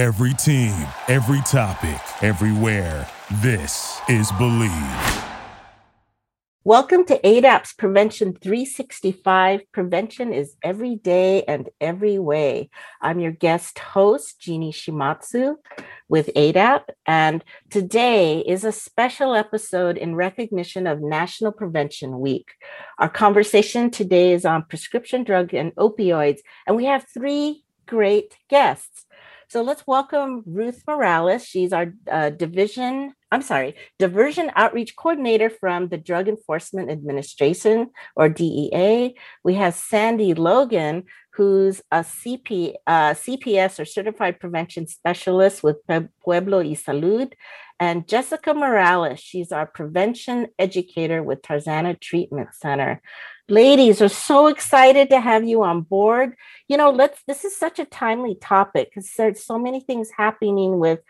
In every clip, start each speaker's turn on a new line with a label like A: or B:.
A: Every team, every topic, everywhere. This is Believe.
B: Welcome to ADAP's Prevention 365. Prevention is every day and every way. I'm your guest host, Jeannie Shimatsu with ADAP, and today is a special episode in recognition of National Prevention Week. Our conversation today is on prescription drug and opioids, and we have three great guests. So let's welcome Ruth Morales. She's our uh, division, I'm sorry, diversion outreach coordinator from the Drug Enforcement Administration or DEA. We have Sandy Logan, who's a CP, uh, CPS or certified prevention specialist with Pueblo y Salud. And Jessica Morales, she's our prevention educator with Tarzana Treatment Center ladies are so excited to have you on board. You know let's this is such a timely topic because there's so many things happening with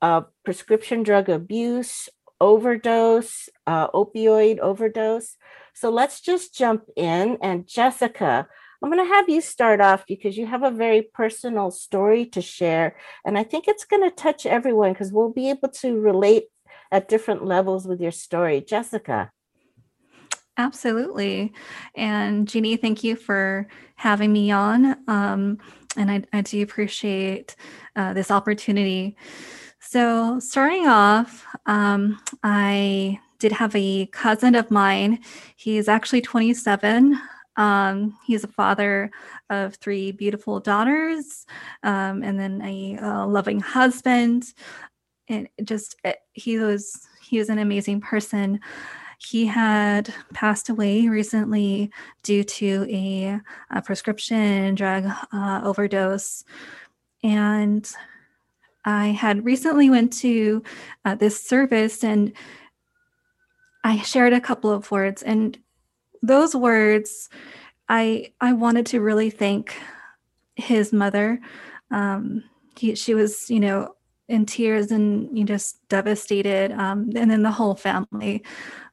B: uh, prescription drug abuse overdose uh, opioid overdose. So let's just jump in. And jessica i'm going to have you start off because you have a very personal story to share. And i think it's going to touch everyone because we'll be able to relate at different levels with your story. Jessica
C: Absolutely. And Jeannie, thank you for having me on. Um, and I, I, do appreciate uh, this opportunity. So, starting off, um, I did have a cousin of mine. He's actually 27. Um, he's a father of three beautiful daughters um, and then a, a loving husband. And just, he was, he was an amazing person he had passed away recently due to a, a prescription drug uh, overdose. And i had recently went to uh, this service and i shared a couple of words. And those words i i wanted to really thank his mother. Um, he, she was you know in tears and you know, just devastated um, and then the whole family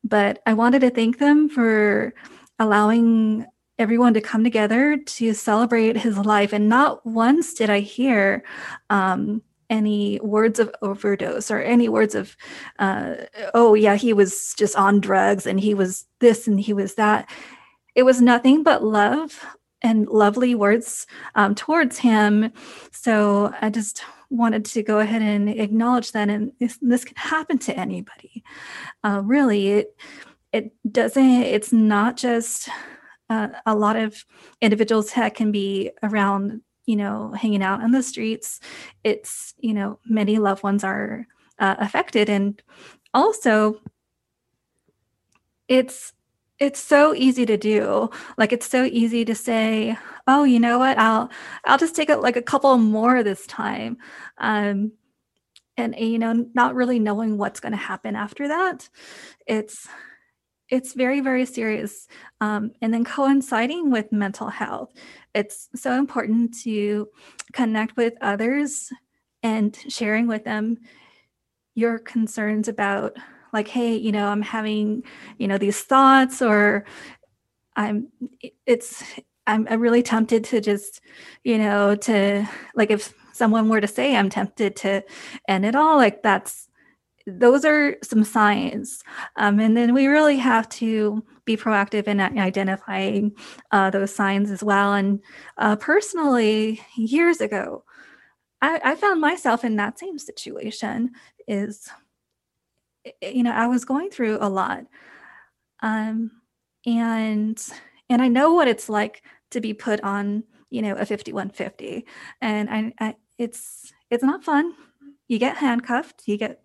C: but I wanted to thank them for allowing everyone to come together to celebrate his life. And not once did I hear um, any words of overdose or any words of, uh, oh, yeah, he was just on drugs and he was this and he was that. It was nothing but love and lovely words um, towards him. So I just wanted to go ahead and acknowledge that, and this, this can happen to anybody. Uh, really, it it doesn't. It's not just uh, a lot of individuals that can be around, you know, hanging out on the streets. It's you know, many loved ones are uh, affected, and also it's it's so easy to do. Like it's so easy to say oh you know what? I'll i'll just take it like a couple more this time. Um and you know not really knowing what's going to happen after that it's it's very very serious um, and then coinciding with mental health it's so important to connect with others and sharing with them your concerns about like hey you know i'm having you know these thoughts or i'm it's i'm, I'm really tempted to just you know to like if someone were to say i'm tempted to end it all like that's those are some signs. Um, and then we really have to be proactive in identifying uh, those signs as well. And uh, personally years ago I, I found myself in that same situation is you know, I was going through a lot. Um, and and I know what it's like to be put on, you know, a 5150. And I, I it's it's not fun. You get handcuffed, you get,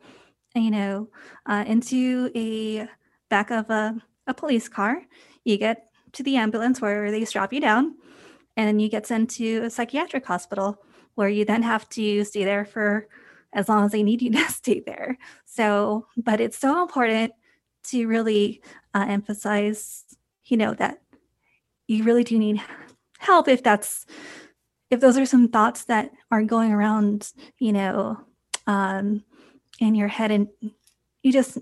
C: you know, uh, into a back of a, a police car, you get to the ambulance where they strap you down, and you get sent to a psychiatric hospital where you then have to stay there for as long as they need you to stay there. So, but it's so important to really uh, emphasize, you know, that you really do need help if that's if those are some thoughts that are going around, you know, um, in your head, and you just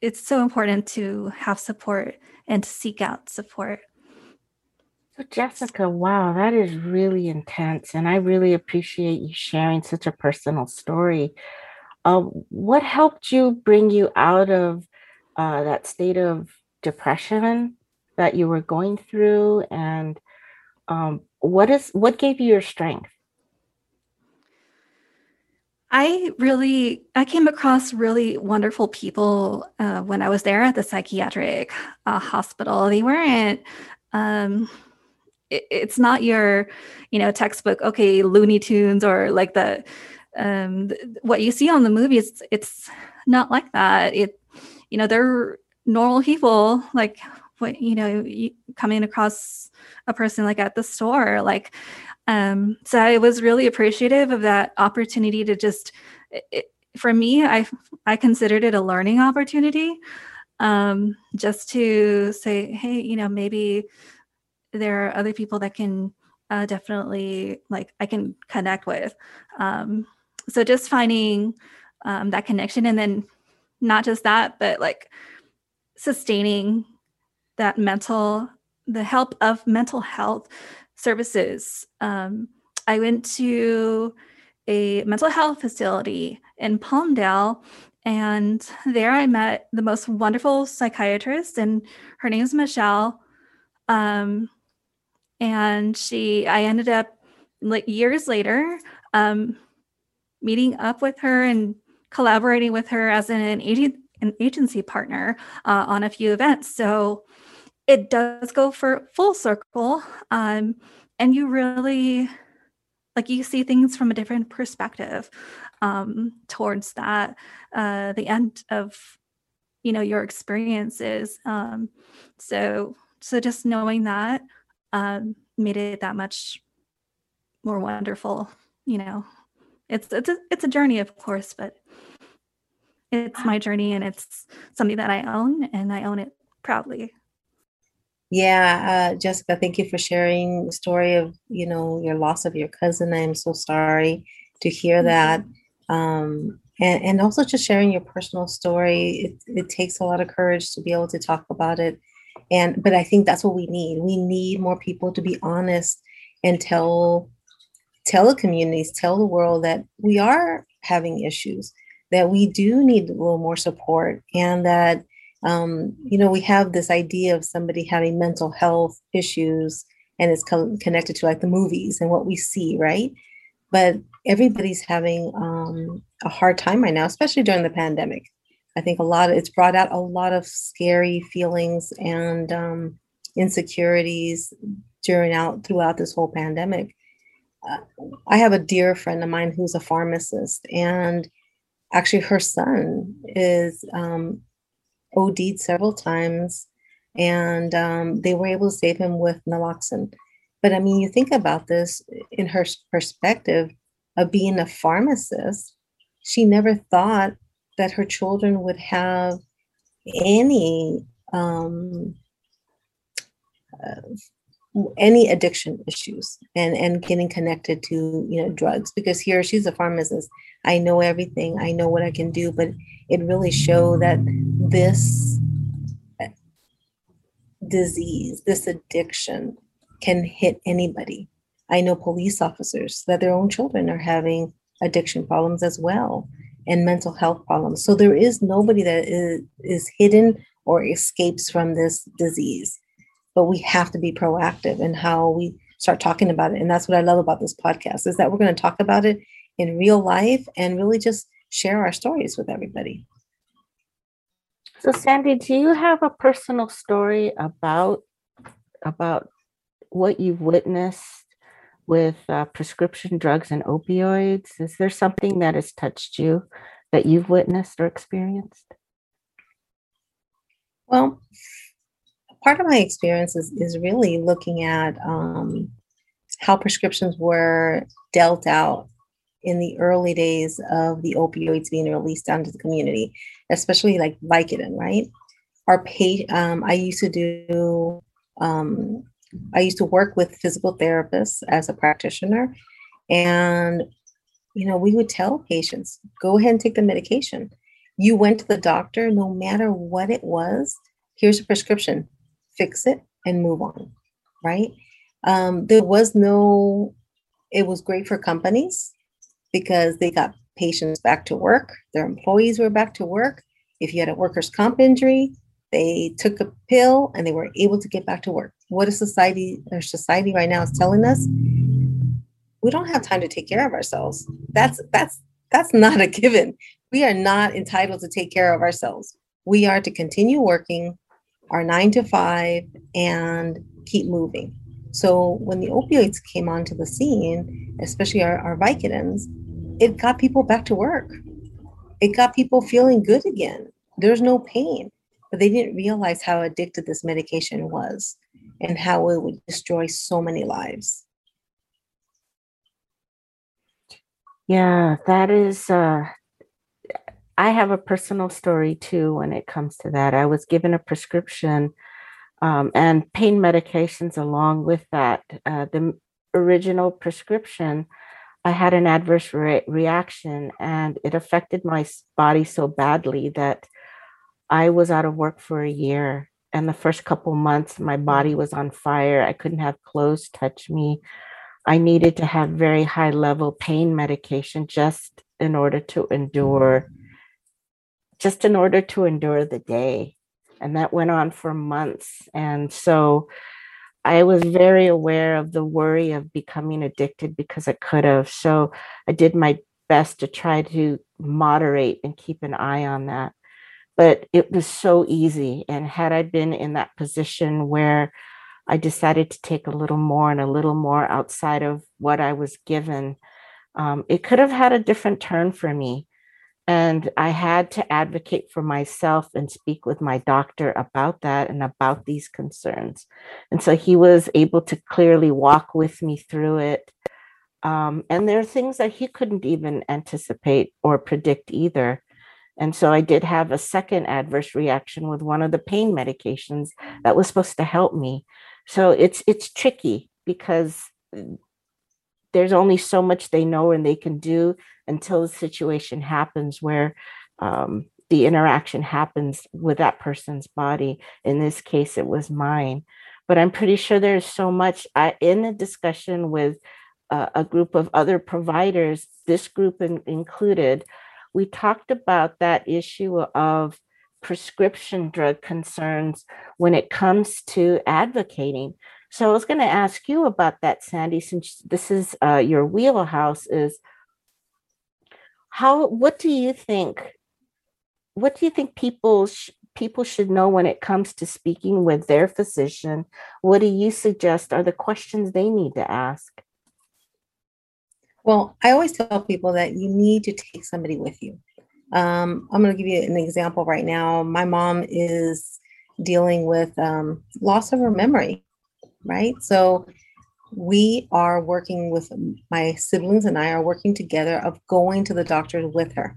C: it's so important to have support and to seek out support.
B: So, Jessica, wow, that is really intense. And I really appreciate you sharing such a personal story. Uh, what helped you bring you out of uh, that state of depression that you were going through? And um, what is what gave you your strength?
C: I really I came across really wonderful people uh, when I was there at the psychiatric uh, hospital. They weren't um, it, it's not your you know textbook okay looney tunes or like the um what you see on the movies it's not like that. It you know they're normal people like what you know you, coming across a person like at the store like um so i was really appreciative of that opportunity to just it, for me i i considered it a learning opportunity um just to say hey you know maybe there are other people that can uh, definitely like I can connect with. Um, so just finding um, that connection, and then not just that, but like sustaining that mental, the help of mental health services. Um, I went to a mental health facility in Palmdale. And there I met the most wonderful psychiatrist, and her name is Michelle. Um, and she i ended up years later um, meeting up with her and collaborating with her as an, agent, an agency partner uh, on a few events. So it does go for full circle um, and you really like you see things from a different perspective um, towards that uh, the end of you know your experiences. Um, so so just knowing that um, made it that much more wonderful. You know, it's it's a, it's a journey, of course, but it's my journey and it's something that I own and I own it proudly.
D: Yeah, uh, Jessica, thank you for sharing the story of you know your loss of your cousin. I am so sorry to hear that, um, and and also just sharing your personal story. It it takes a lot of courage to be able to talk about it and but i think that's what we need. We need more people to be honest and tell tell the communities tell the world that we are having issues that we do need a little more support and that um, you know we have this idea of somebody having mental health issues and it's co- connected to like the movies and what we see right? But everybody's having um, a hard time right now especially during the pandemic I think a lot of it's brought out a lot of scary feelings and um, insecurities during out throughout this whole pandemic. Uh, I have a dear friend of mine who's a pharmacist, and actually her son is um, OD'd several times, and um, they were able to save him with naloxone. But I mean, you think about this in her perspective of being a pharmacist, she never thought that her children would have any um, uh, any addiction issues and and getting connected to you know drugs. Because here she's a pharmacist. I know everything. I know what i can do. But it really showed that this disease this addiction can hit anybody. I know police officers that their own children are having addiction problems as well and mental health problems. So there is nobody that is, is hidden or escapes from this disease. But we have to be proactive in how we start talking about it. And that's what I love about this podcast is that we're going to talk about it in real life and really just share our stories with everybody.
B: So Sandy, do you have a personal story about about what you've witnessed with uh, prescription drugs and opioids? Is there something that has touched you that you've witnessed or experienced?
D: Well, part of my experience is, is really looking at um, how prescriptions were dealt out in the early days of the opioids being released down to the community, especially like Vicodin, right? Our pay, um, I used to do um, I used to work with physical therapists as a practitioner. And, you know, we would tell patients, go ahead and take the medication. You went to the doctor, no matter what it was, here's a prescription, fix it and move on. Right. Um, there was no, it was great for companies because they got patients back to work, their employees were back to work. If you had a workers' comp injury, they took a pill and they were able to get back to work. What is society or society right now is telling us? We don't have time to take care of ourselves. That's that's that's not a given. We are not entitled to take care of ourselves. We are to continue working our nine to five and keep moving. So when the opioids came onto the scene, especially our, our Vicodins, it got people back to work. It got people feeling good again. There's no pain. But they didn't realize how addicted this medication was and how it would destroy so many lives.
B: Yeah, that is uh I have a personal story too when it comes to that. I was given a prescription um, and pain medications along with that. Uh, the original prescription, I had an adverse re- reaction and it affected my body so badly that I was out of work for a year. And the first couple months, my body was on fire. I couldn't have clothes touch me. I needed to have very high level pain medication just in order to endure, just in order to endure the day. And that went on for months. And so I was very aware of the worry of becoming addicted because I could have. So I did my best to try to moderate and keep an eye on that. But it was so easy. And had I been in that position where I decided to take a little more and a little more outside of what I was given. Um, it could have had a different turn for me. And I had to advocate for myself and speak with my doctor about that and about these concerns. And so he was able to clearly walk with me through it. Um, and there are things that he couldn't even anticipate or predict either. And so I did have a second adverse reaction with one of the pain medications that was supposed to help me. So it's it's tricky because there's only so much they know and they can do until the situation happens where um, the interaction happens with that person's body. In this case, it was mine. But I'm pretty sure there's so much I, in the discussion with uh, a group of other providers, this group in, included, we talked about that issue of prescription drug concerns when it comes to advocating. So I was going to ask you about that, Sandy, since this is uh, your wheelhouse. Is how? What do you think? What do you think people sh- people should know when it comes to speaking with their physician? What do you suggest are the questions they need to ask?
D: Well, I always tell people that you need to take somebody with you. Um, I'm going to give you an example right now. My mom is dealing with um, loss of her memory, right? So we are working with my siblings and I are working together of going to the doctor with her.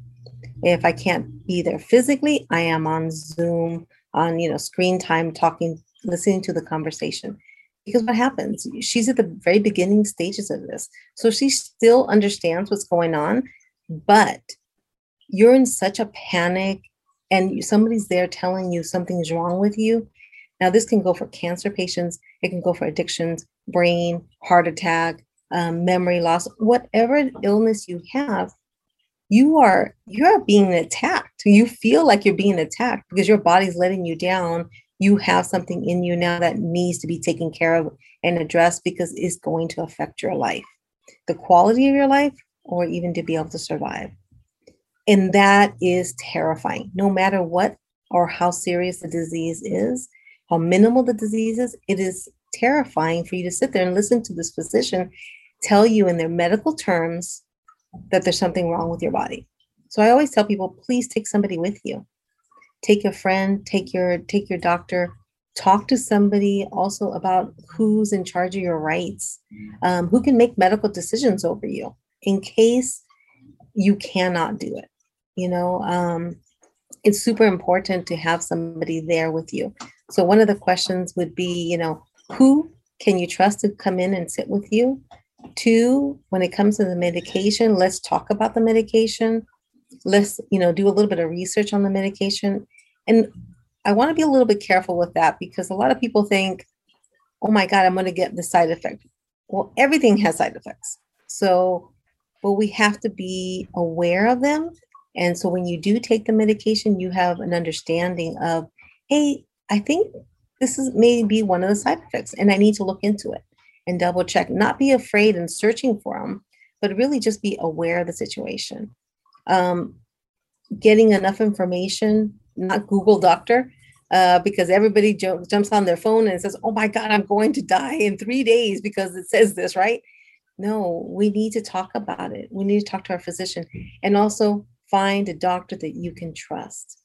D: If I can't be there physically, I am on Zoom, on you know screen time, talking, listening to the conversation. Because what happens? She's at the very beginning stages of this, so she still understands what's going on, but you're in such a panic and somebody's there telling you something's wrong with you. Now, this can go for cancer patients, it can go for addictions, brain, heart attack, um, memory loss, whatever illness you have, you are you're being attacked. You feel like you're being attacked because your body's letting you down. You have something in you now that needs to be taken care of and addressed because it's going to affect your life, the quality of your life, or even to be able to survive. And that is terrifying. No matter what or how serious the disease is, how minimal the disease is, it is terrifying for you to sit there and listen to this physician tell you in their medical terms that there's something wrong with your body. So I always tell people, please take somebody with you. Take a friend, take your take your doctor, talk to somebody also about who's in charge of your rights, um, who can make medical decisions over you in case you cannot do it you know? Um, it's super important to have somebody there with you. So one of the questions would be you know who can you trust to come in and sit with you? Two when it comes to the medication let's talk about the medication let's you know do a little bit of research on the medication and i want to be a little bit careful with that because a lot of people think oh my God, I'm going to get the side effect. Well, everything has side effects. So, but we have to be aware of them. And so when you do take the medication, you have an understanding of, hey, I think this is maybe one of the side effects, and I need to look into it and double check. Not be afraid and searching for them, but really just be aware of the situation. Um, getting enough information, not Google doctor, uh, because everybody j- jumps on their phone and says, "Oh my God, I'm going to die in three days because it says this," right? No, we need to talk about it. We need to talk to our physician, and also find a doctor that you can trust.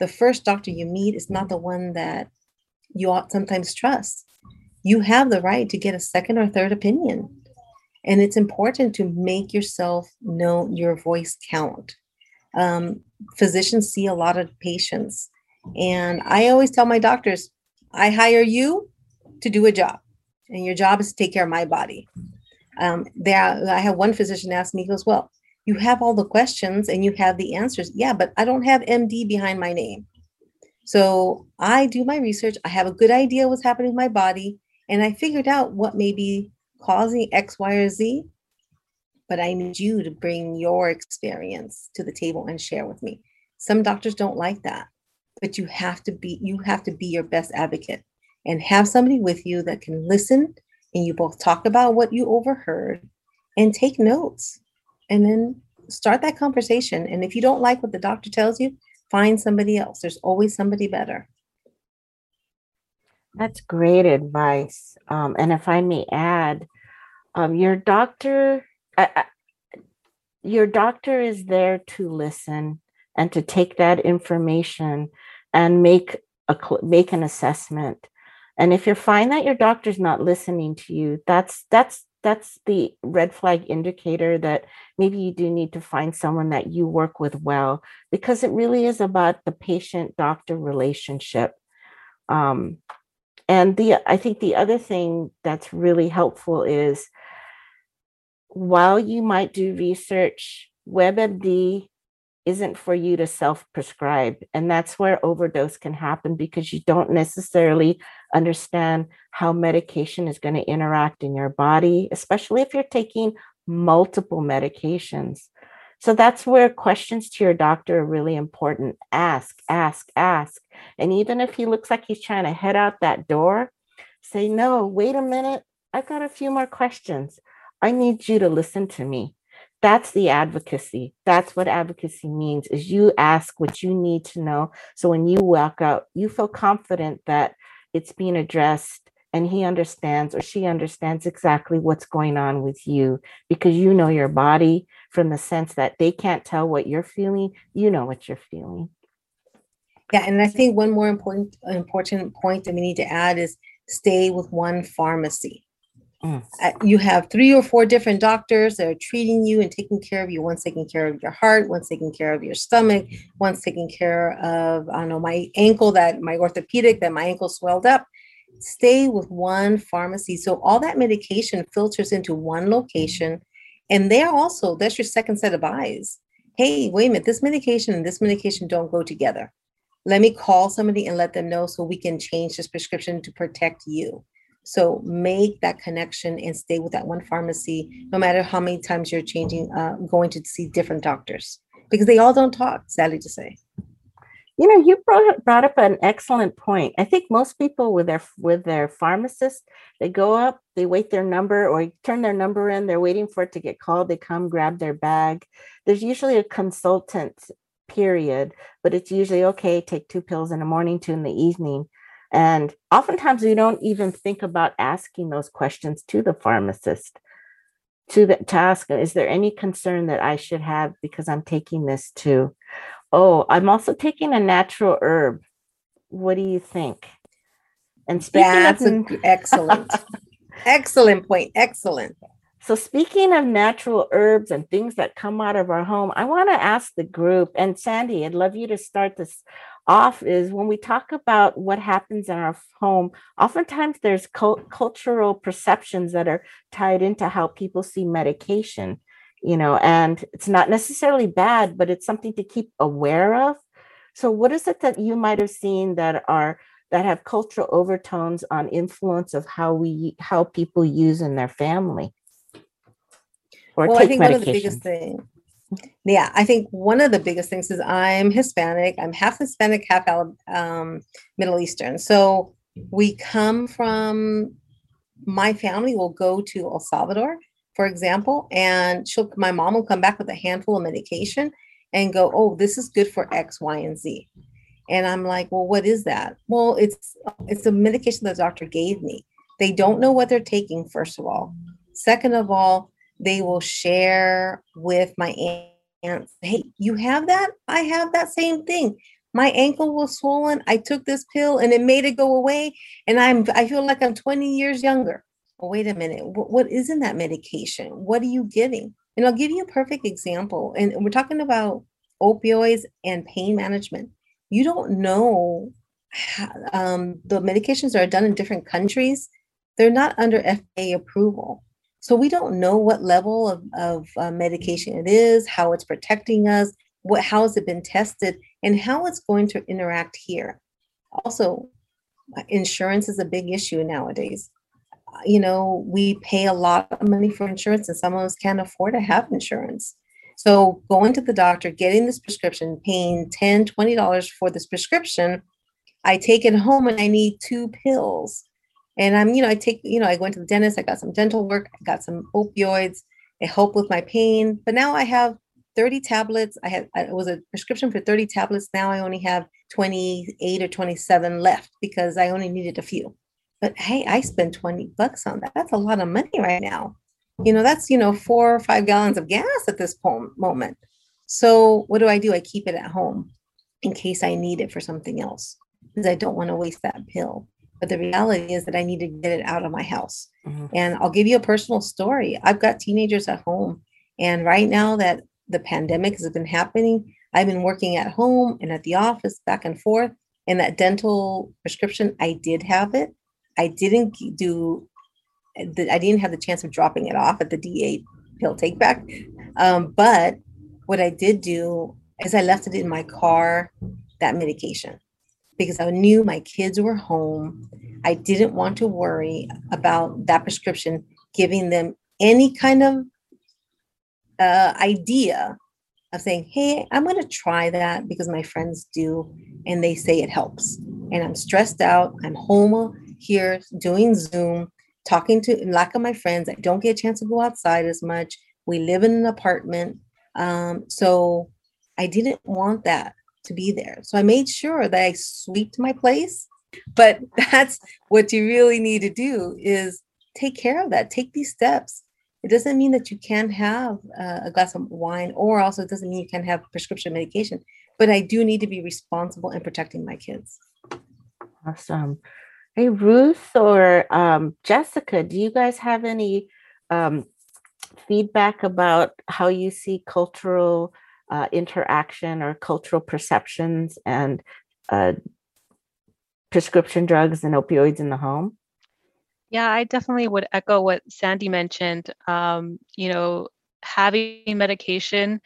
D: The first doctor you meet is not the one that you ought sometimes trust. You have the right to get a second or third opinion. And it's important to make yourself know your voice count. Um, physicians see a lot of patients and I always tell my doctors, I hire you to do a job, and your job is to take care of my body. Um, there, I have one physician ask me, he goes, Well, you have all the questions and you have the answers. Yeah, but I don't have MD behind my name. So I do my research. I have a good idea what's happening with my body, and I figured out what may be causing X, Y, or Z. But I need you to bring your experience to the table and share with me. Some doctors don't like that but you have to be you have to be your best advocate and have somebody with you that can listen and you both talk about what you overheard and take notes and then start that conversation and if you don't like what the doctor tells you find somebody else there's always somebody better
B: that's great advice um, and if i may add um, your doctor your doctor is there to listen and to take that information and make a make an assessment. And if you find that your doctor's not listening to you that's that's that's the red flag indicator that maybe you do need to find someone that you work with well because it really is about the patient doctor relationship. Um, and the i think the other thing that's really helpful is while you might do research webmd isn't for you to self prescribe. And that's where overdose can happen because you don't necessarily understand how medication is going to interact in your body, especially if you're taking multiple medications. So that's where questions to your doctor are really important. Ask, ask, ask. And even if he looks like he's trying to head out that door, say, No, wait a minute. I've got a few more questions. I need you to listen to me that's the advocacy that's what advocacy means is you ask what you need to know so when you walk out you feel confident that it's being addressed and he understands or she understands exactly what's going on with you because you know your body from the sense that they can't tell what you're feeling you know what you're feeling
D: yeah and i think one more important important point that we need to add is stay with one pharmacy Mm. Uh, you have three or four different doctors that are treating you and taking care of you. One's taking care of your heart, one's taking care of your stomach, one's taking care of, I don't know, my ankle that my orthopedic, that my ankle swelled up. Stay with one pharmacy. So all that medication filters into one location. And there also, that's your second set of eyes. Hey, wait a minute, this medication and this medication don't go together. Let me call somebody and let them know so we can change this prescription to protect you. So make that connection and stay with that one pharmacy, no matter how many times you're changing, uh, going to see different doctors, because they all don't talk. Sadly to say.
B: You know, you brought, brought up an excellent point. I think most people with their with their pharmacist, they go up, they wait their number or turn their number in. They're waiting for it to get called. They come grab their bag. There's usually a consultant period, but it's usually okay. Take two pills in the morning, two in the evening and oftentimes we don't even think about asking those questions to the pharmacist to the task is there any concern that I should have because I'm taking this too? Oh, I'm also taking a natural herb. What do you think?
D: And speaking That's of excellent. excellent point. Excellent.
B: So, speaking of natural herbs and things that come out of our home, I want to ask the group, and Sandy, I'd love you to start this off is when we talk about what happens in our home, oftentimes there's cult- cultural perceptions that are tied into how people see medication, you know, and it's not necessarily bad, but it's something to keep aware of. So, what is it that you might have seen that are that have cultural overtones on influence of how we how people use in their family
D: or well, I think one of the biggest things yeah, I think one of the biggest things is I'm Hispanic. I'm half Hispanic, half um, Middle Eastern. So we come from my family will go to El Salvador, for example, and she'll my mom will come back with a handful of medication and go, "Oh, this is good for X, Y, and Z." And I'm like, "Well, what is that?" Well, it's it's a medication the doctor gave me. They don't know what they're taking. First of all, second of all, they will share with my aunt, hey, you have that? I have that same thing. My ankle was swollen. I took this pill and it made it go away. And I'm I feel like I'm 20 years younger. Well, wait a minute. What, what is in that medication? What are you giving? And I'll give you a perfect example. And we're talking about opioids and pain management. You don't know how, um, the medications that are done in different countries. They're not under FDA approval. So we don't know what level of, of uh, medication it is, how it's protecting us, what how has it been tested, and how it's going to interact here. Also, uh, insurance is a big issue nowadays. You know, we pay a lot of money for insurance, and some of us can't afford to have insurance. So going to the doctor, getting this prescription, paying 10 $20 for this prescription, I take it home and I need two pills. And I'm, you know, I take, you know, I went to the dentist, I got some dental work, I got some opioids, it helped with my pain. But now I have 30 tablets. I had it was a prescription for 30 tablets. Now I only have 28 or 27 left because I only needed a few. But hey, I spent 20 bucks on that. That's a lot of money right now. You know, that's, you know, four or five gallons of gas at this moment. So what do I do? I keep it at home in case I need it for something else because I don't want to waste that pill. But the reality is that I need to get it out of my house. Mm-hmm. And I'll give you a personal story. I've got teenagers at home. And right now that the pandemic has been happening, I've been working at home and at the office back and forth. And that dental prescription, I did have it. I didn't do, I didn't have the chance of dropping it off at the DEA pill take back. Um, but what I did do is I left it in my car, that medication because I knew my kids were home. I didn't want to worry about that prescription giving them any kind of uh, idea of saying, hey, I'm going to try that because my friends do and they say it helps. And I'm stressed out. I'm home here doing Zoom, talking to lack of my friends. I don't get a chance to go outside as much. We live in an apartment. Um, so I didn't want that to be there. So I made sure that I swept my place. But that's what you really need to do is take care of that. Take these steps. It doesn't mean that you can't have uh, a glass of wine, or also it doesn't mean you can't have prescription medication. But I do need to be responsible in protecting my kids.
B: Awesome. Hey, Ruth or um, Jessica, do you guys have any um, feedback about how you see cultural uh, interaction or cultural perceptions and uh, prescription drugs and opioids in the home?
E: Yeah, I definitely would echo what Sandy mentioned. Um, you know, having medication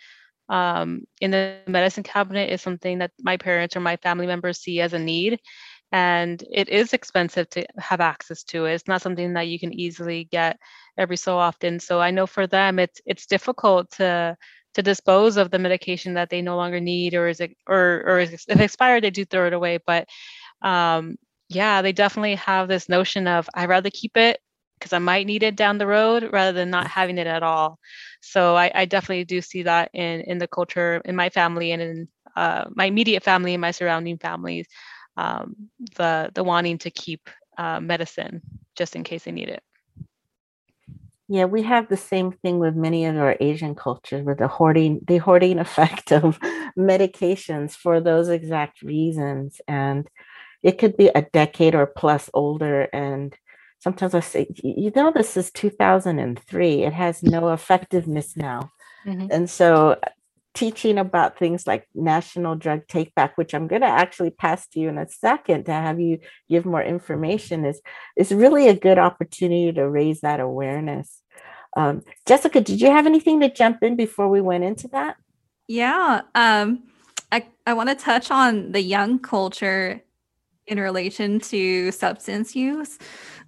E: um, in the medicine cabinet is something that my parents or my family members see as a need. And it is expensive to have access to it. It's not something that you can easily get every so often. So I know for them, it's it's difficult to to dispose of the medication that they no longer need or is it or or is if expired they do throw it away but um yeah they definitely have this notion of i'd rather keep it because i might need it down the road rather than not having it at all so i, I definitely do see that in in the culture in my family and in uh, my immediate family and my surrounding families um, the the wanting to keep uh, medicine just in case they need it
B: yeah, we have the same thing with many of our Asian cultures with the hoarding, the hoarding effect of medications for those exact reasons. And it could be a decade or plus older. And sometimes I say, you know, this is 2003. It has no effectiveness now. Mm-hmm. And so teaching about things like national drug take back which i'm going to actually pass to you in a second to have you give more information is is really a good opportunity to raise that awareness um, jessica did you have anything to jump in before we went into that
C: yeah um, i i want to touch on the young culture in relation to substance use.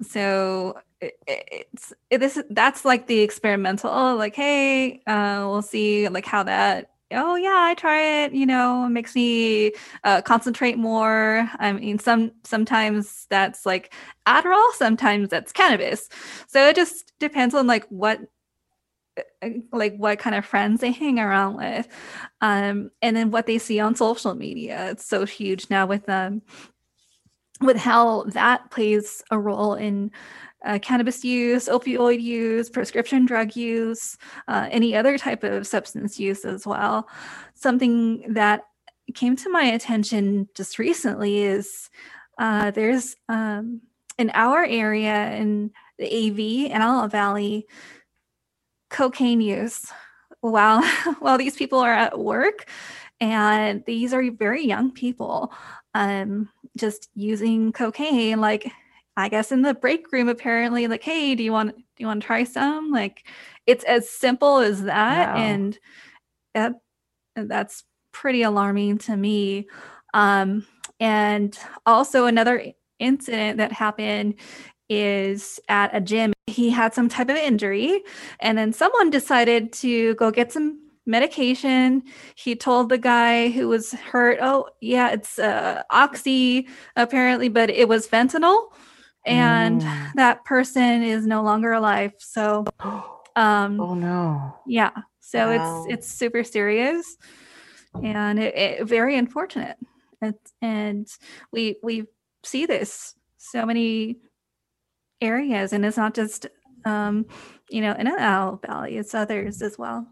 C: So it's it, this that's like the experimental like hey uh, we'll see like how that oh yeah i try it you know it makes me uh, concentrate more. I mean some sometimes that's like adderall sometimes that's cannabis. So it just depends on like what uh, like what kind of friends they hang around with um and then what they see on social media. It's so huge now with um with how that plays a role in uh, cannabis use, opioid use, prescription drug use, uh, any other type of substance use as well. Something that came to my attention just recently is uh, there's um, in our area in the AV and Antelope Valley cocaine use while while these people are at work and these are very young people um, just using cocaine like I guess in the break room apparently like hey do you want do you want to try some like it's as simple as that wow. and that that's pretty alarming to me um, and also another incident that happened is at a gym he had some type of injury and then someone decided to go get some medication. He told the guy who was hurt, "Oh, yeah, it's uh, oxy apparently, but it was fentanyl." And mm. that person is no longer alive. So um
B: Oh no.
C: Yeah. So wow. it's it's super serious and it, it very unfortunate. It's, and we we see this so many areas and it's not just um you know in Antelope Valley, it's others as well.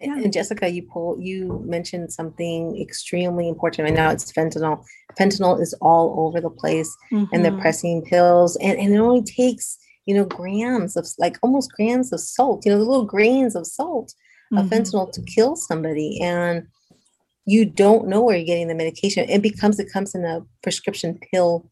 D: Yeah. And Jessica, you pull you mentioned something extremely important right now. It's fentanyl. Fentanyl is all over the place mm-hmm. and they're pressing pills and, and it only takes, you know, grams of like almost grams of salt, you know, the little grains of salt mm-hmm. of fentanyl to kill somebody. And you don't know where you're getting the medication. It becomes it comes in a prescription pill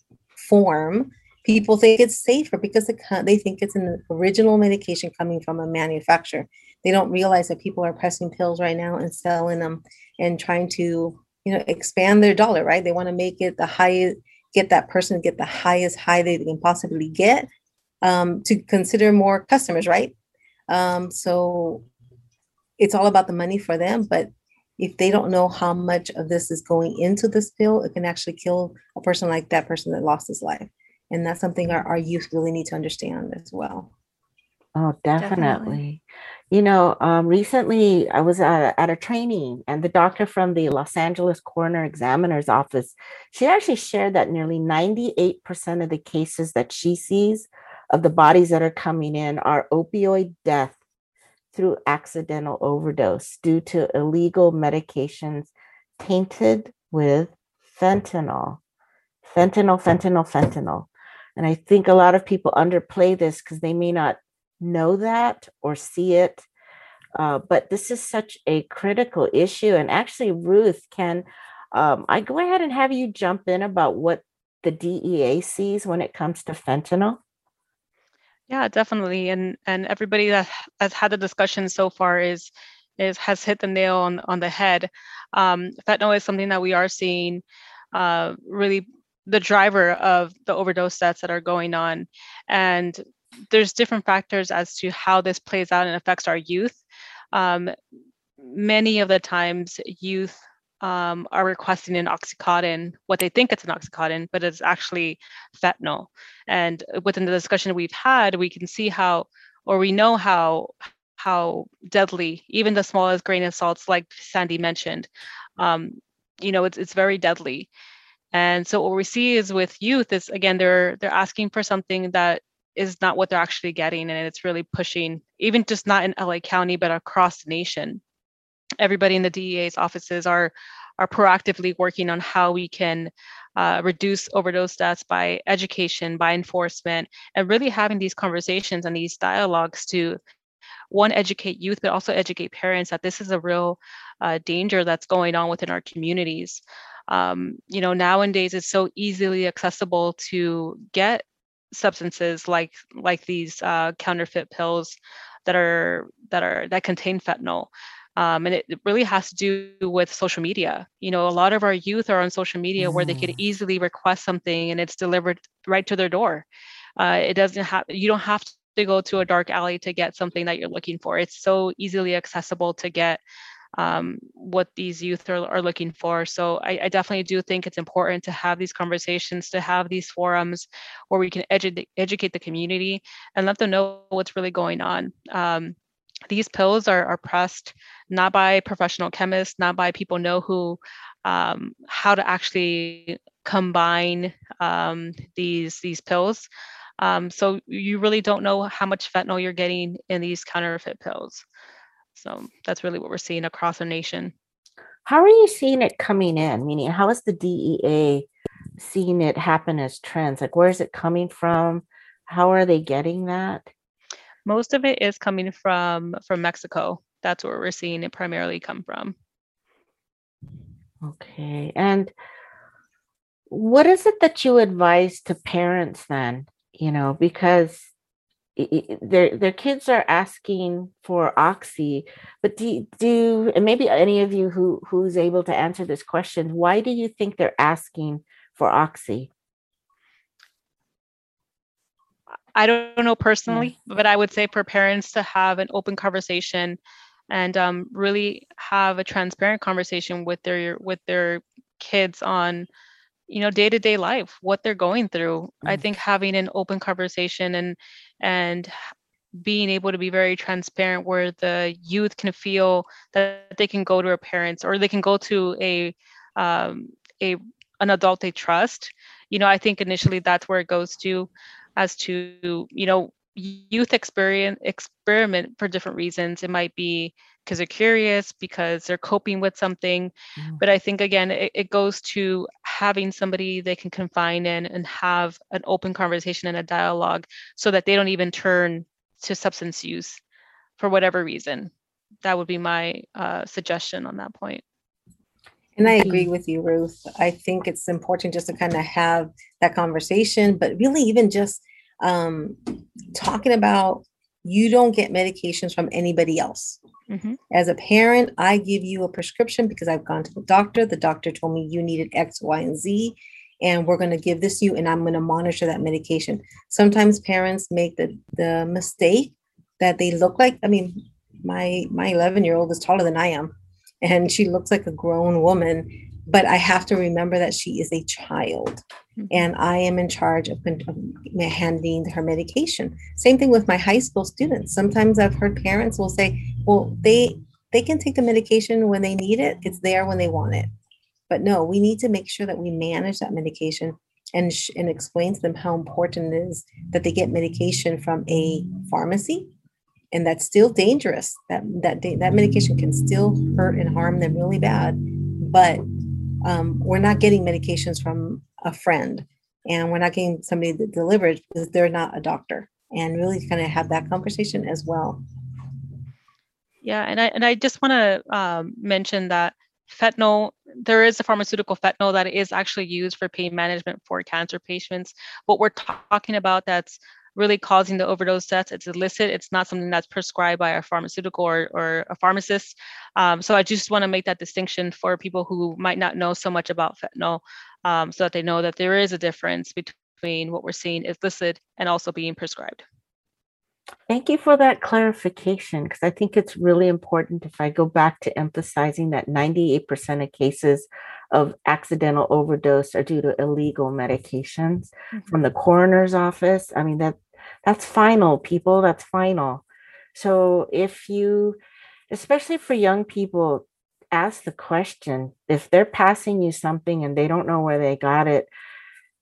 D: form. People think it's safer because it, they think it's an original medication coming from a manufacturer they don't realize that people are pressing pills right now and selling them and trying to you know expand their dollar right they want to make it the highest get that person get the highest high they can possibly get um, to consider more customers right um, so it's all about the money for them but if they don't know how much of this is going into this pill it can actually kill a person like that person that lost his life and that's something our, our youth really need to understand as well
B: Oh, definitely. definitely. You know, um, recently I was at a, at a training, and the doctor from the Los Angeles Coroner Examiner's Office, she actually shared that nearly 98% of the cases that she sees of the bodies that are coming in are opioid death through accidental overdose due to illegal medications tainted with fentanyl. Fentanyl, fentanyl, fentanyl. And I think a lot of people underplay this because they may not know that or see it. Uh, but this is such a critical issue. And actually, Ruth, can um, I go ahead and have you jump in about what the DEA sees when it comes to fentanyl?
E: Yeah, definitely. And and everybody that has had the discussion so far is is has hit the nail on on the head. Um, fentanyl is something that we are seeing uh, really the driver of the overdose deaths that are going on. And there's different factors as to how this plays out and affects our youth. Um, many of the times, youth um, are requesting an oxycontin, what they think it's an oxycontin, but it's actually fentanyl. And within the discussion we've had, we can see how, or we know how, how deadly even the smallest grain of salts, like Sandy mentioned, um, you know, it's it's very deadly. And so what we see is with youth is again they're they're asking for something that is not what they're actually getting and it's really pushing even just not in LA County but across the nation. Everybody in the DEA's offices are are proactively working on how we can uh, reduce overdose deaths by education by enforcement and really having these conversations and these dialogues to one educate youth but also educate parents that this is a real uh, danger that's going on within our communities. Um, you know nowadays it's so easily accessible to get substances like like these uh, counterfeit pills that are that are that contain fentanyl. Um, and it, really has to do with social media. You know, a lot of our youth are on social media mm. where they could mm. easily request something and it's delivered right to their door. Uh, it doesn't have, you don't have to go to a dark alley to get something that you're looking for. It's so easily accessible to get um, what these youth are, are looking for. So I, I, definitely do think it's important to have these conversations, to have these forums where we can edu- educate the community and let them know what's really going on. Um, these pills are, are pressed not by professional chemists, not by people know who um, how to actually combine um, these these pills. Um, so you really don't know how much fentanyl you're getting in these counterfeit pills. So that's really what we're seeing across the nation.
B: How are you seeing it coming in? Meaning, how is the DEA seeing it happen as trends? Like, where is it coming from? How are they getting that?
E: Most of it is coming from from Mexico. That's where we're seeing it primarily come from.
B: Okay, and what is it that you advise to parents then? You know, because their their kids are asking for oxy but do do and maybe any of you who who's able to answer this question why do you think they're asking for oxy
E: i don't know personally yeah. but i would say for parents to have an open conversation and um, really have a transparent conversation with their with their kids on you know day-to-day life what they're going through mm-hmm. i think having an open conversation and and being able to be very transparent where the youth can feel that they can go to their parents or they can go to a um, a an adult they trust. You know i think initially that's where it goes to as to you know youth experience experiment for different reasons it might be because they're curious, because they're coping with something. Mm. But I think, again, it, it, goes to having somebody they can confine in and have an open conversation and a dialogue so that they don't even turn to substance use for whatever reason. That would be my uh, suggestion on that point.
D: And I agree with you, Ruth. I think it's important just to kind of have that conversation, but really even just um, talking about you don't get medications from anybody else. Mm-hmm. As a parent, I give you a prescription because I've gone to the doctor. The doctor told me you needed X, Y, and Z, and we're going to give this to you, and I'm going to monitor that medication. Sometimes parents make the the mistake that they look like. I mean, my my 11 year old is taller than I am, and she looks like a grown woman, but I have to remember that she is a child mm-hmm. and I am in charge of, handing her medication. Same thing with my high school students. Sometimes I've heard parents will say, well, they they can take the medication when they need it. It's there when they want it. But no, we need to make sure that we manage that medication and, sh- and explain to them how important it is that they get medication from a pharmacy and that's still dangerous that that that medication can still hurt and harm them really bad but um, we're not getting medications from a friend and we're not getting somebody that delivers because they're not a doctor and really kind of have that conversation as well.
E: Yeah and i and i just want to um, mention that fentanyl there is a pharmaceutical fentanyl that is actually used for pain management for cancer patients. What we're talking about that's really causing the overdose deaths. It's illicit. It's not something that's prescribed by a pharmaceutical or, or a pharmacist. Um, so I just want to make that distinction for people who might not know so much about fentanyl um, so that they know that there is a difference between what we're seeing illicit and also being prescribed.
B: Thank you for that clarification because I think it's really important if I go back to emphasizing that 98% of cases of accidental overdose are due to illegal medications mm-hmm. from the coroner's office. I mean that that's final, people. That's final. So if you, especially for young people, ask the question if they're passing you something and they don't know where they got it,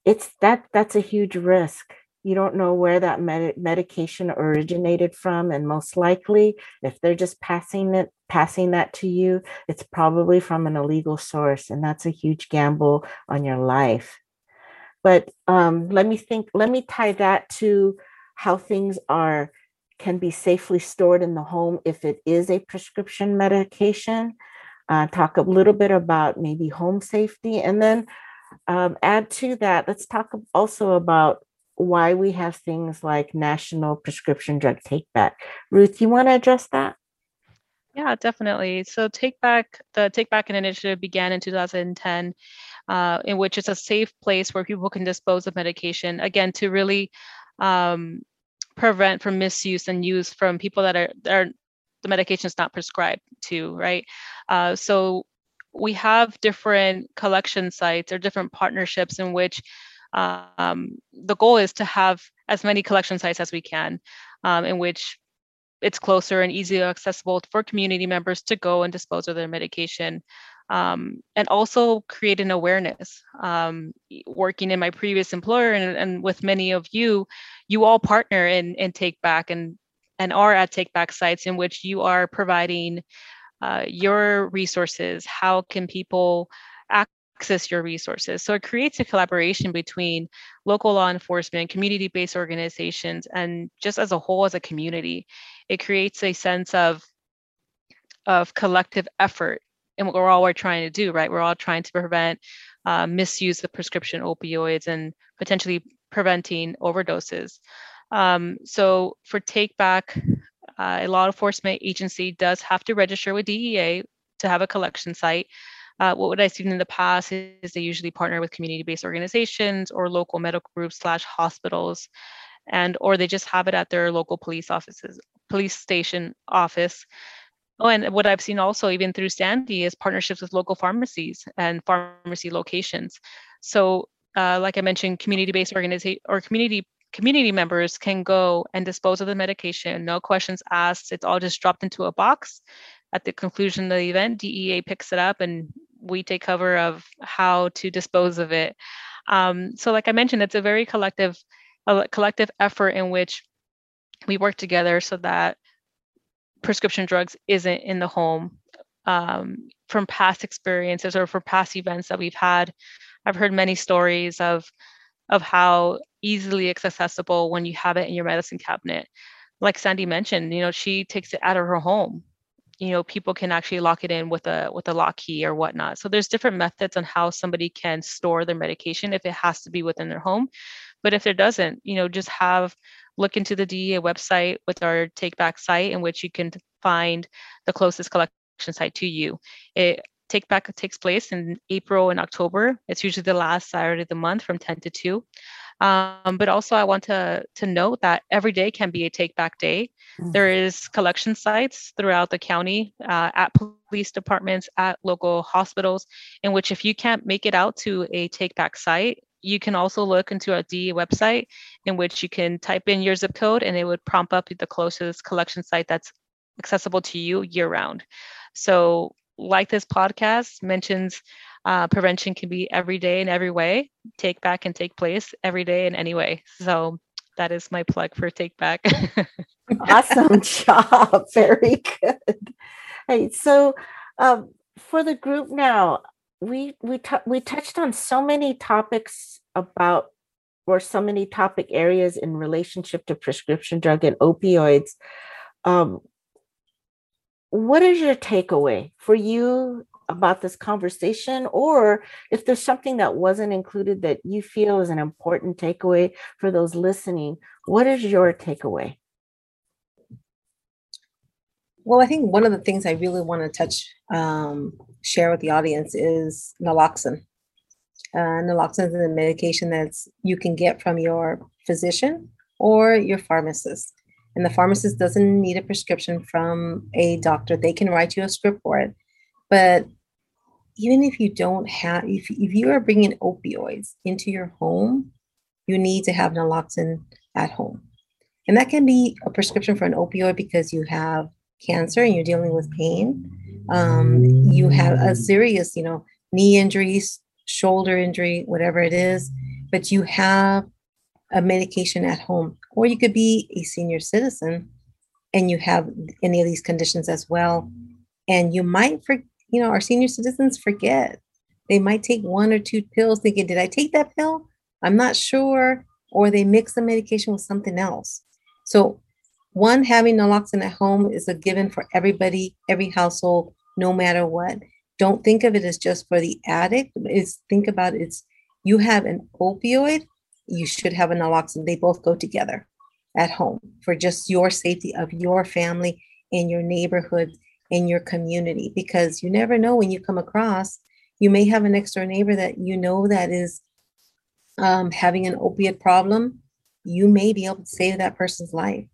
B: it's that that's a huge risk. You don't know where that med- medication originated from, and most likely, if they're just passing it, passing that to you, it's probably from an illegal source, and that's a huge gamble on your life. But um, let me think. Let me tie that to how things are can be safely stored in the home if it is a prescription medication. Uh, talk a little bit about maybe home safety, and then um, add to that. Let's talk also about why we have things like National Prescription Drug Take Back. Ruth, you want to address that?
E: Yeah, definitely. So Take Back, the Take Back initiative began in 2010, uh, in which it's a safe place where people can dispose of medication. Again, to really um, prevent from misuse and use from people that are, that are the medication is not prescribed to, right? Uh, so we have different collection sites or different partnerships in which um, the goal is to have as many collection sites as we can, um, in which it's closer and easier accessible for community members to go and dispose of their medication. Um, and also create an awareness. Um, working in my previous employer and, and, with many of you, you all partner in, in Take Back and, and are at Take Back sites in which you are providing uh, your resources. How can people access your resources. So it creates a collaboration between local law enforcement, community based organizations, and just as a whole, as a community. It creates a sense of, of collective effort in what we're all we're trying to do, right? We're all trying to prevent uh, misuse of prescription opioids and potentially preventing overdoses. Um, so for Take Back, uh, a law enforcement agency does have to register with DEA to have a collection site. Uh, what I've seen in the past is they usually partner with community-based organizations or local medical groups slash hospitals, and or they just have it at their local police offices, police station office. Oh, and what I've seen also, even through Sandy, is partnerships with local pharmacies and pharmacy locations. So, uh, like I mentioned, community-based organization or community community members can go and dispose of the medication, no questions asked. It's all just dropped into a box. At the conclusion of the event, DEA picks it up and we take cover of how to dispose of it. Um, so, like I mentioned, it's a very collective, a collective effort in which we work together so that prescription drugs isn't in the home. Um, from past experiences or from past events that we've had, I've heard many stories of of how easily it's accessible when you have it in your medicine cabinet. Like Sandy mentioned, you know, she takes it out of her home you know people can actually lock it in with a with a lock key or whatnot. So there's different methods on how somebody can store their medication if it has to be within their home. But if there doesn't you know just have look into the dea website with our take back site in which you can find the closest collection site to you. It take back takes place in april and october. It's usually the last saturday of the month from 10 to 2 um, but also, I want to to note that every day can be a take back day. Mm-hmm. There is collection sites throughout the county, uh, at police departments, at local hospitals, in which if you can't make it out to a take back site, you can also look into a DE website in which you can type in your zip code and it would prompt up the closest collection site that's accessible to you year round. So, like this podcast mentions uh, prevention can be every day in every way. Take back and take place every day in any way. So that is my plug for Take Back.
B: awesome job. Very good. Hey, so um, for the group now, we we t- we touched on so many topics about or so many topic areas in relationship to prescription drug and opioids. Um, what is your takeaway for you about this conversation? Or if there's something that wasn't included that you feel is an important takeaway for those listening what is your takeaway?
D: Well i think one of the things i really want to touch um, share with the audience is naloxone. Uh, naloxone is a medication that's you can get from your physician or your pharmacist and the pharmacist doesn't need a prescription from a doctor they can write you a script for it but even if you don't have, if, if you are bringing opioids into your home, you need to have naloxone at home. And that can be a prescription for an opioid because you have cancer and you're dealing with pain. Um, you have a serious, you know, knee injuries, shoulder injury, whatever it is, but you have a medication at home. Or you could be a senior citizen and you have any of these conditions as well. And you might for, you know, our senior citizens forget. They might take one or two pills thinking, did I take that pill? I'm not sure. Or they mix the medication with something else. So, one, having naloxone at home is a given for everybody, every household, no matter what. Don't think of it as just for the addict. It's think about it, it's you have an opioid, you should have a naloxone. They both go together at home for just your safety of your family in your neighborhood in your community because you never know when you come across, you may have a next door neighbor that you know that is um, having an opiate problem. You may be able to save that person's life.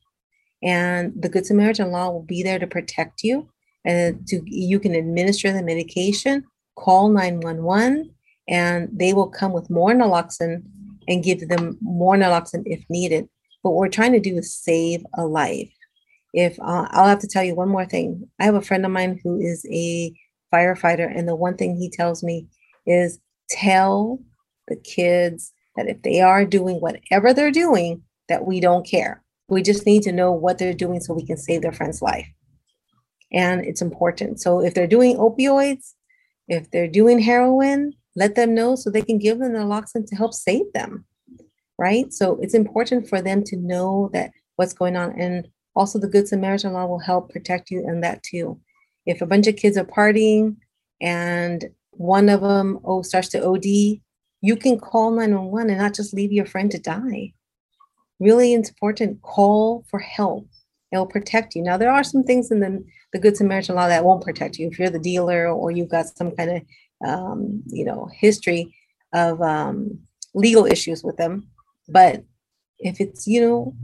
D: And the Good Samaritan law will be there to protect you and to you can administer the medication, call 911, and they will come with more naloxone and give them more naloxone if needed. But what we're trying to do is save a life. If uh, I'll have to tell you one more thing, I have a friend of mine who is a firefighter, and the one thing he tells me is tell the kids that if they are doing whatever they're doing, that we don't care. We just need to know what they're doing so we can save their friend's life. And it's important. So if they're doing opioids, if they're doing heroin, let them know so they can give them naloxone to help save them. Right. So it's important for them to know that what's going on. And also the Good Samaritan law will help protect you in that too. If a bunch of kids are partying and one of them oh starts to OD, you can call 911 and not just leave your friend to die. Really important, call for help. It'll protect you. Now there are some things in the, the Good Samaritan law that won't protect you. If you're the dealer or you've got some kind of um, you know, history of um, legal issues with them. But if it's, you know,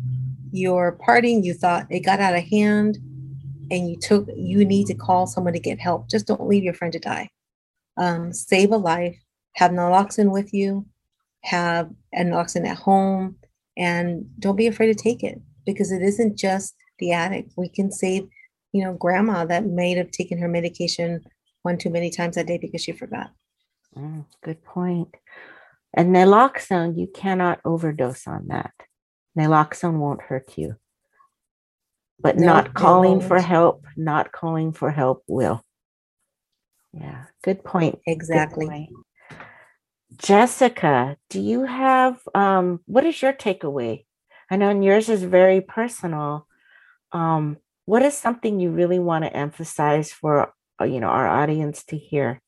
D: you're partying, you thought it got out of hand and you took, you need to call someone to get help. Just don't leave your friend to die. Um, save a life, have naloxone with you, have naloxone at home, and don't be afraid to take it because it isn't just the addict. We can save, you know, grandma that may have taken her medication one too many times a day because she forgot.
B: Mm, good point. And naloxone, you cannot overdose on that. Naloxone won't hurt you. But no, not calling for help, not calling for help will. Yeah, good point.
D: Exactly. Good point.
B: Jessica, do you have um, what is your takeaway? I know and yours is very personal. Um, what is something you really want to emphasize for you know our audience to hear.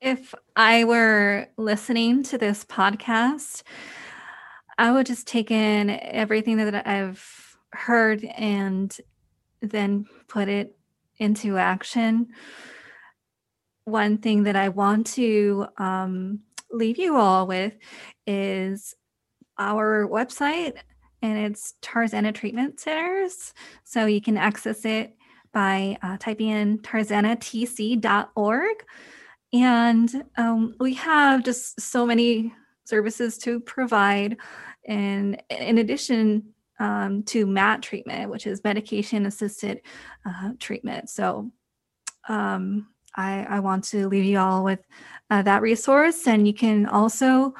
C: If i were listening to this podcast i would just take in everything that i've heard and then put it into action. One thing that i want to um, leave you all with is our website and it's Tarzana Treatment Centers. So you can access it by uh, typing in tarzanatc.org. And um, we have just so many services to provide. And in addition um, to MAT treatment, which is medication assisted uh, treatment. So um, I, I, want to leave you all with uh, that resource. And you can also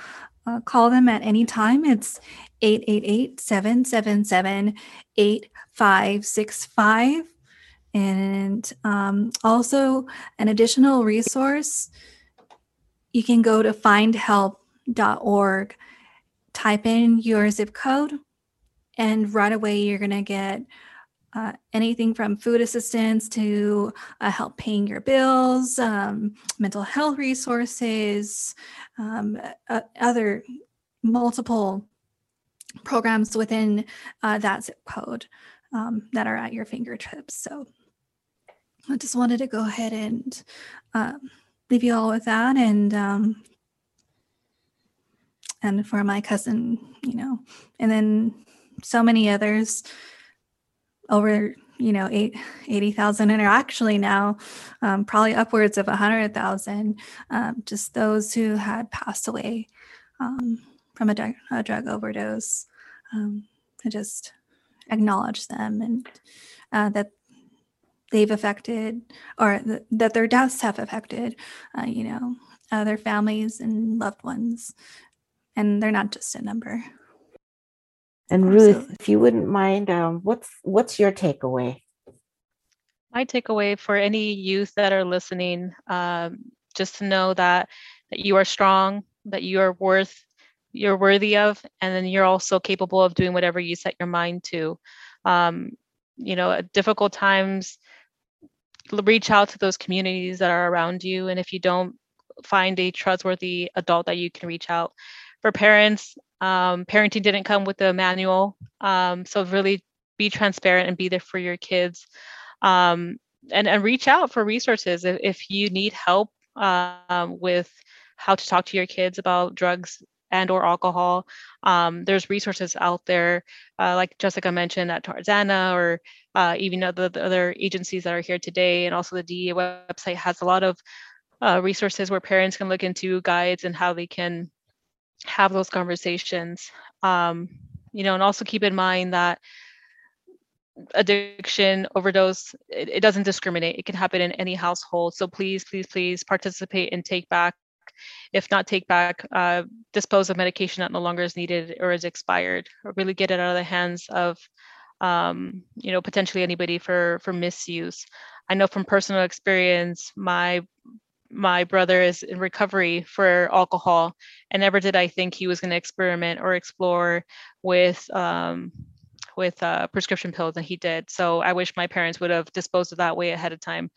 C: uh, call them at any time. It's 888 777 8565. And um, also, an additional resource, you can go to findhelp.org, type in your zip code, and right away you're going to get uh, anything from food assistance to uh, help paying your bills, um, mental health resources, um, uh, other multiple programs within uh, that zip code um, that are at your fingertips. So I just wanted to go ahead and um, leave you all with that. And um, and for my cousin, you know, and then so many others over you know eight, 80,000 and are actually now um, probably upwards of 100,000 um, just those who had passed away um, from a, drug, a drug overdose um, to just acknowledge them and uh, that they've affected or th- that their deaths have affected uh, you know uh, their families and loved ones and they're not just a number
B: and Ruth, Absolutely. if you wouldn't mind, um, what's what's your takeaway?
E: My takeaway for any youth that are listening, um, just to know that that you are strong, that you are worth, you're worthy of, and then you're also capable of doing whatever you set your mind to. Um, you know, at difficult times, reach out to those communities that are around you, and if you don't find a trustworthy adult that you can reach out for parents um, parenting didn't come with a manual. Um, so really be transparent and be there for your kids um, and and reach out for resources if, if you need help um, with how to talk to your kids about drugs and or alcohol. Um, there's resources out there uh, like jessica mentioned at tarzana or uh, even the, the, other agencies that are here today and also the dea website has a lot of uh, resources where parents can look into guides and how they can have those conversations. Um, you know and also keep in mind that addiction overdose it, it, doesn't discriminate. It can happen in any household. So please please please participate and take back if not take back uh, dispose of medication that no longer is needed or is expired or really get it out of the hands of um, you know potentially anybody for for misuse. I know from personal experience my my brother is in recovery for alcohol and never did i think he was going to experiment or explore with um, with uh, prescription pills and he did. So i wish my parents would have disposed of that way ahead of time.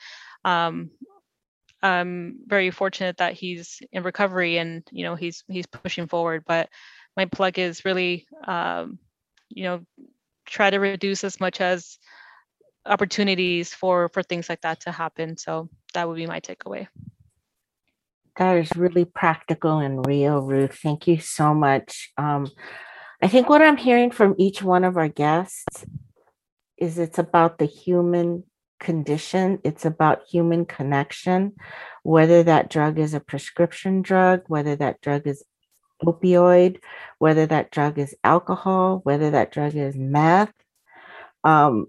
E: Um, i'm very fortunate that he's in recovery and you know he's he's pushing forward but my plug is really um, you know try to reduce as much as opportunities for for things like that to happen so that would be my takeaway
B: that is really practical and real, Ruth. Thank you so much. Um, I think what I'm hearing from each one of our guests is it's about the human condition, it's about human connection, whether that drug is a prescription drug, whether that drug is opioid, whether that drug is alcohol, whether that drug is meth. Um,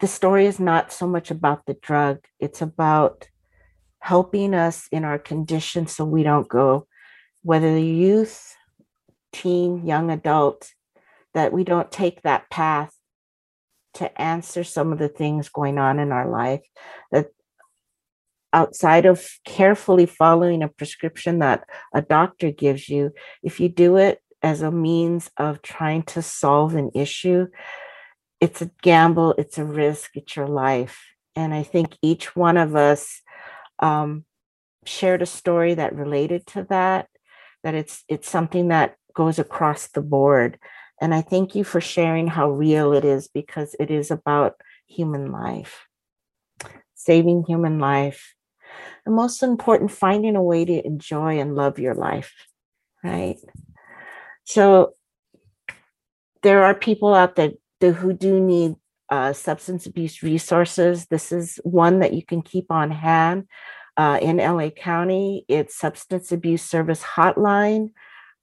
B: the story is not so much about the drug, it's about helping us in our condition so we don't go, whether the youth, teen, young adult, that we don't take that path to answer some of the things going on in our life that outside of carefully following a prescription that a doctor gives you if you do it as a means of trying to solve an issue it's a gamble it's a risk it's your life. And i think each one of us um, shared a story that related to that that it's it's something that goes across the board and i thank you for sharing how real it is because it is about human life saving human life and most important finding a way to enjoy and love your life right so there are people out there who do need uh, substance abuse resources. This is one that you can keep on hand uh, in LA County. It's Substance Abuse Service Hotline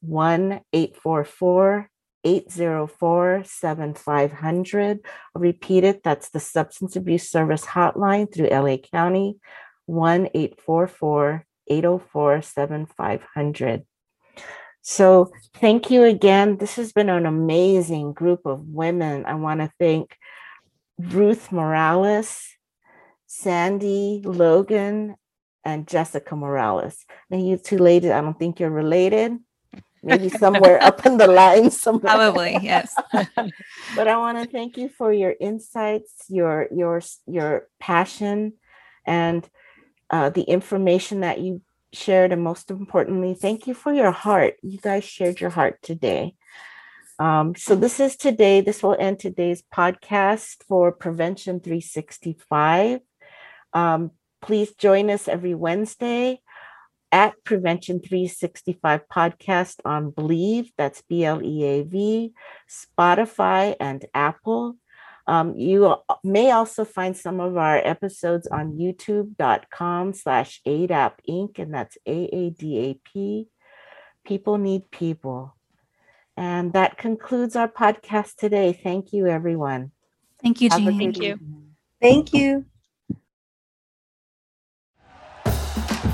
B: 1 844 804 7500. I'll repeat it. That's the Substance Abuse Service Hotline through LA County 1 844 804 7500. So, thank you again. This has been an amazing group of women. I want to thank Ruth Morales, Sandy Logan, and Jessica Morales. And you two ladies, I don't think you're related. Maybe somewhere up in the line somewhere.
C: Probably, yes.
B: but I want to thank you for your insights, your your your passion, and uh, the information that you shared, and most importantly, thank you for your heart. You guys shared your heart today. Um, so this is today, this will end today's podcast for Prevention 365. Um, please join us every Wednesday at Prevention 365 podcast on Bleav, that's B L E A V, Spotify, and Apple. Um, you may also find some of our episodes on youtube.com slash AADAP Inc., and that's A A D A P. People need people. And that concludes our podcast today. Thank you, everyone.
C: Thank you, Jean.
E: Thank you.
D: Thank you.